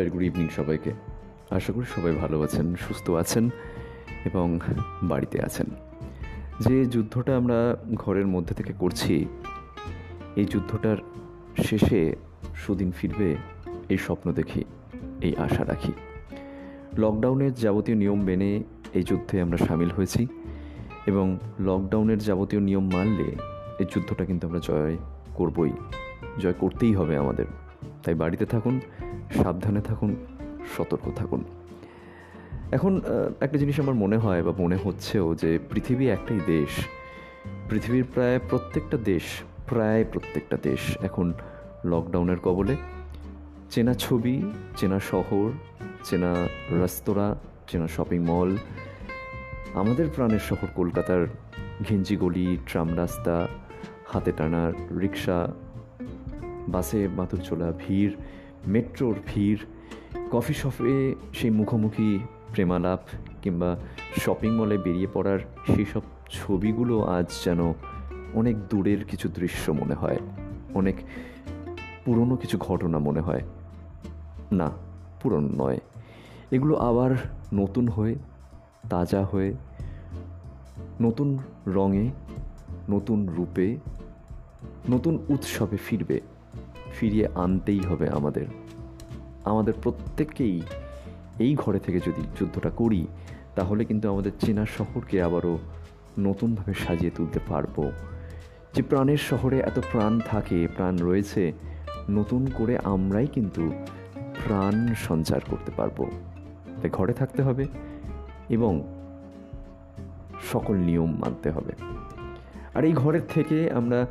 Very good evening সবাইকে। আশা করি সবাই ভালো আছেন, সুস্থ আছেন এবং বাড়িতে আছেন। যে যুদ্ধটা আমরা ঘরের মধ্যে থেকে করছি, এই যুদ্ধটার শেষে সুদিন ফিরবে এই স্বপ্ন দেখি, এই আশা রাখি। লকডাউনের যাবতীয় নিয়ম মেনে এই যুদ্ধে আমরা সামিল হয়েছি এবং লকডাউনের যাবতীয় নিয়ম মানলে এই যুদ্ধটা কিন্তু আমরা জয় করবই, জয় করতেই হবে আমাদের। তাই বাড়িতে থাকুন, সাবধানে থাকুন, সতর্ক থাকুন। এখন একটা জিনিস আমার মনে হয় বা মনে হচ্ছেও যে পৃথিবী একটাই দেশ। পৃথিবীর প্রায় প্রত্যেকটা দেশ, প্রায় প্রত্যেকটা দেশ এখন লকডাউনের কবলে। চেনা ছবি, চেনা শহর, চেনা রেস্তোরাঁ চেনা শপিং মল আমাদের প্রাণের শহর কলকাতার ঘিঞ্জি গলি, ট্রাম রাস্তা, হাতে টানা রিক্সা বাসে মাথুর চলা ভিড়, মেট্রোর ভিড়, কফি শপে সেই মুখোমুখি প্রেমালাপ কিংবা শপিং মলে বেরিয়ে পড়ার সেই সব ছবিগুলো আজ যেন অনেক দূরের কিছু দৃশ্য মনে হয়, অনেক পুরনো কিছু ঘটনা মনে হয়। না, পুরনো নয়। এগুলো আবার নতুন হয়ে, তাজা হয়ে, নতুন রঙে, নতুন রূপে, নতুন উৎসবে ফিরবে। ফিরিয়ে আনতেই হবে আমাদের। আমাদের প্রত্যেককেই এই ঘরে থেকে যদি যুদ্ধটা করি, তাহলে কিন্তু আমাদের চেনা শহরকে আবারও নতুনভাবে সাজিয়ে তুলতে পারব। যে প্রাণের শহরে এত প্রাণ থাকে, প্রাণ রয়েছে, নতুন করে আমরাই কিন্তু প্রাণ সঞ্চার করতে পারব। তাই ঘরে থাকতে হবে এবং সকল নিয়ম মানতে হবে। আর এই ঘরের থেকে আমরা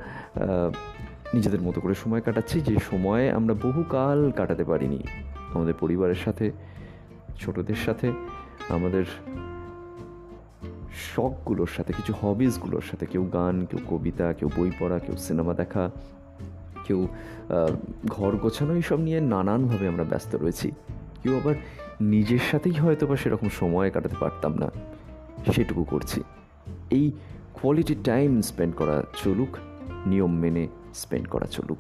নিজেদের মতো করে সময় কাটাচ্ছি যে সময়ে আমরা বহুকাল কাটাতে পারিনি। আমাদের পরিবারের সাথে, ছোটদের সাথে, আমাদের শখগুলোর সাথে, কিছু হবিসগুলোর সাথে, কেউ গান, কেউ কবিতা, কেউ বই পড়া, কেউ সিনেমা দেখা, কেউ ঘর গোছানো, এইসব নিয়ে নানানভাবে আমরা ব্যস্ত রয়েছি। কেউ আবার নিজের সাথেই হয়তো বা সেরকম সময় কাটাতে পারতাম না। সেটুকু করছি। এই কোয়ালিটি টাইম স্পেন্ড করা চলুক, নিয়ম মেনে স্পেন্ড করা চলুক।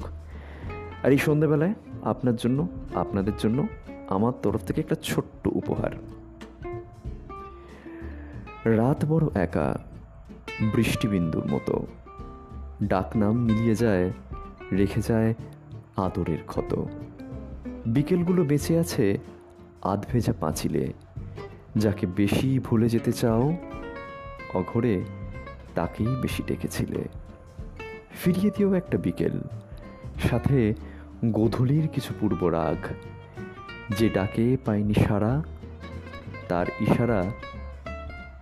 আর এই সন্ধ্যাবেলায় আপনার জন্য, আপনাদের জন্য আমার তরফ থেকে একটা ছোট্ট উপহার। রাত বড় একা, বৃষ্টিবিন্দুর মতো। ডাকনাম মিলিয়ে যায়, রেখে যায় আদরের ক্ষত। বিকেলগুলো বেঁচে আছে আধভেজা পাঁচিলে। যাকে বেশি ভুলে যেতে চাও, অঘরে তাকেই বেশি ডেকেছিলে। ফিরিয়ে দিও একটা বিকেল। সাথে গোধূলির কিছু পূর্ব রাগ যে ডাকে পায়নি সারা তার ইশারা,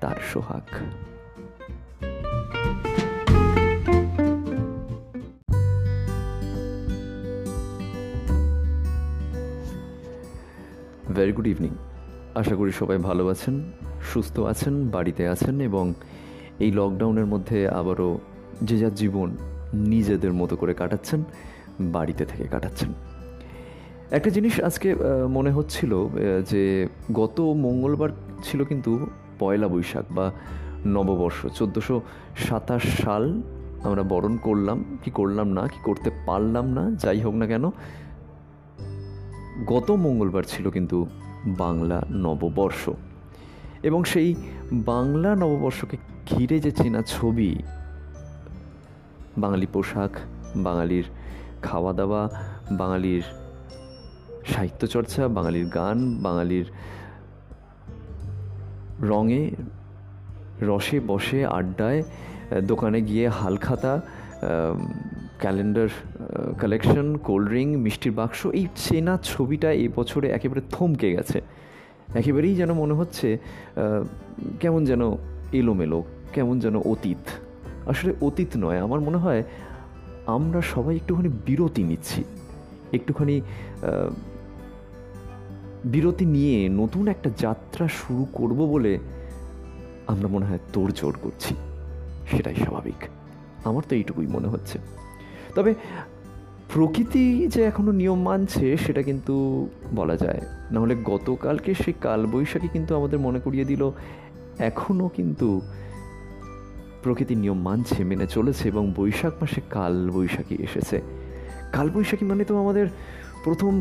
তার সোহাগ। ভেরি গুড ইভিনিং আশা করি সবাই ভালো আছেন, সুস্থ আছেন, বাড়িতে আছেন এবং এই লকডাউনের মধ্যে আবারও যে যার জীবন নিজেদের মতো করে কাটাচ্ছেন, বাড়িতে থেকে কাটাচ্ছেন। একটা জিনিস আজকে মনে হচ্ছিল যে গত মঙ্গলবার ছিল কিন্তু পয়লা বৈশাখ বা নববর্ষ। চোদ্দোশো সাতাশ সাল আমরা বরণ করলাম, কি করলাম না, কি করতে পারলাম না, যাই হোক না কেন, গত মঙ্গলবার ছিল কিন্তু বাংলা নববর্ষ। এবং সেই বাংলা নববর্ষকে ঘিরে যে চেনা ছবি বাঙালি পোশাক, বাঙালির খাওয়া দাওয়া বাঙালির সাহিত্য চর্চা বাঙালির গান, বাঙালির রঙে, রসে বসে আড্ডায় দোকানে গিয়ে হালখাতা ক্যালেন্ডার কালেকশন, কোল্ড ড্রিঙ্ক, মিষ্টির বাক্স, এই চেনা ছবিটা এই বছরে একেবারে থমকে গেছে। একেবারেই যেন মনে হচ্ছে কেমন যেন এলোমেলো, কেমন যেন অতীত। আসলে অতীত নয়, আমার মনে হয় আমরা সবাই একটুখানি বিরতি নিচ্ছি। একটুখানি বিরতি নিয়ে নতুন একটা যাত্রা শুরু করব বলে আমরা মনে হয় তোড়জোড় করছি। সেটাই স্বাভাবিক। আমার তো এইটুকুই মনে হচ্ছে। তবে প্রকৃতি যে এখনও নিয়ম মানছে, সেটা কিন্তু বলা যায়। নাহলে গতকালকে সেই কালবৈশাখী কিন্তু আমাদের মনে করিয়ে দিল এখনও কিন্তু প্রকৃতির নিয়ম মানছে, মেনে চলেছে এবং বৈশাখ মাসে কাল বৈশাখী এসেছে। কালবৈশাখী মানে তো আমাদের প্রথম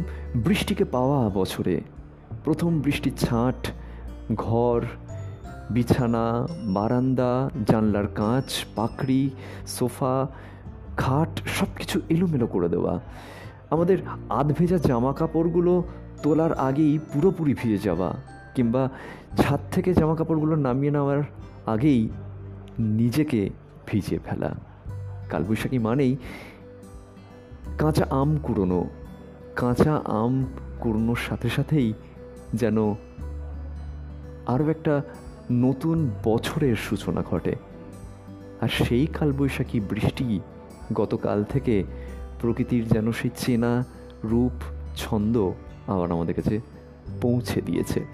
বৃষ্টিকে পাওয়া বছরে। প্রথম বৃষ্টির ছাঁট, ঘর, বিছানা, বারান্দা, জানলার কাঁচ, পাকড়ি, সোফা, খাট সব কিছু এলোমেলো করে দেওয়া। আমাদের আধ ভেজা জামা কাপড়গুলো তোলার আগেই পুরোপুরি ভিজে যাওয়া, কিংবা ছাদ থেকে জামা কাপড়গুলো নামিয়ে নেওয়ার আগেই নিজেকে ভিজিয়ে ফেলা। কালবৈশাখী মানেই কাঁচা আম কুড়োনো। কাঁচা আম কুড়োনোর সাথে সাথেই যেন আরও একটা নতুন বছরের সূচনা ঘটে। আর সেই কালবৈশাখী বৃষ্টি গতকাল থেকে প্রকৃতির যেন সেই চেনা রূপ, ছন্দ আবার আমাদের কাছে পৌঁছে দিয়েছে।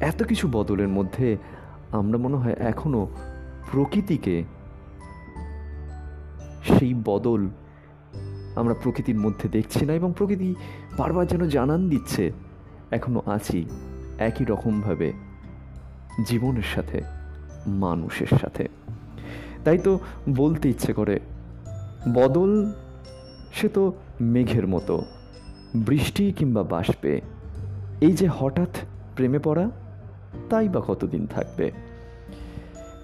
এত কিছু বদলের মধ্যে আমরা মনে হয় এখনও প্রকৃতিকে সেই বদল আমরা প্রকৃতির মধ্যে দেখছি না এবং প্রকৃতি বারবার যেন জানান দিচ্ছে, এখনও আছি একই রকমভাবে জীবনের সাথে, মানুষের সাথে। তাই তো বলতে ইচ্ছে করে, বদল সে তো মেঘের মতো, বৃষ্টি কিংবা বাষ্পে। এই যে হঠাৎ প্রেমে পড়া তাই বা কতদিন থাকবে?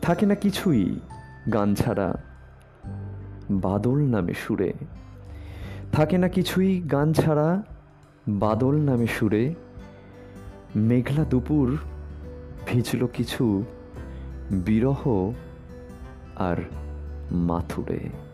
থাকে না কিছুই, গান ছাড়া। বাদল নামে সুরে। থাকে না কিছুই, গান ছাড়া। বাদল নামে সুরে। মেঘলা দুপুর, ভিজল কিছু। বিরহ আর মাথুরে।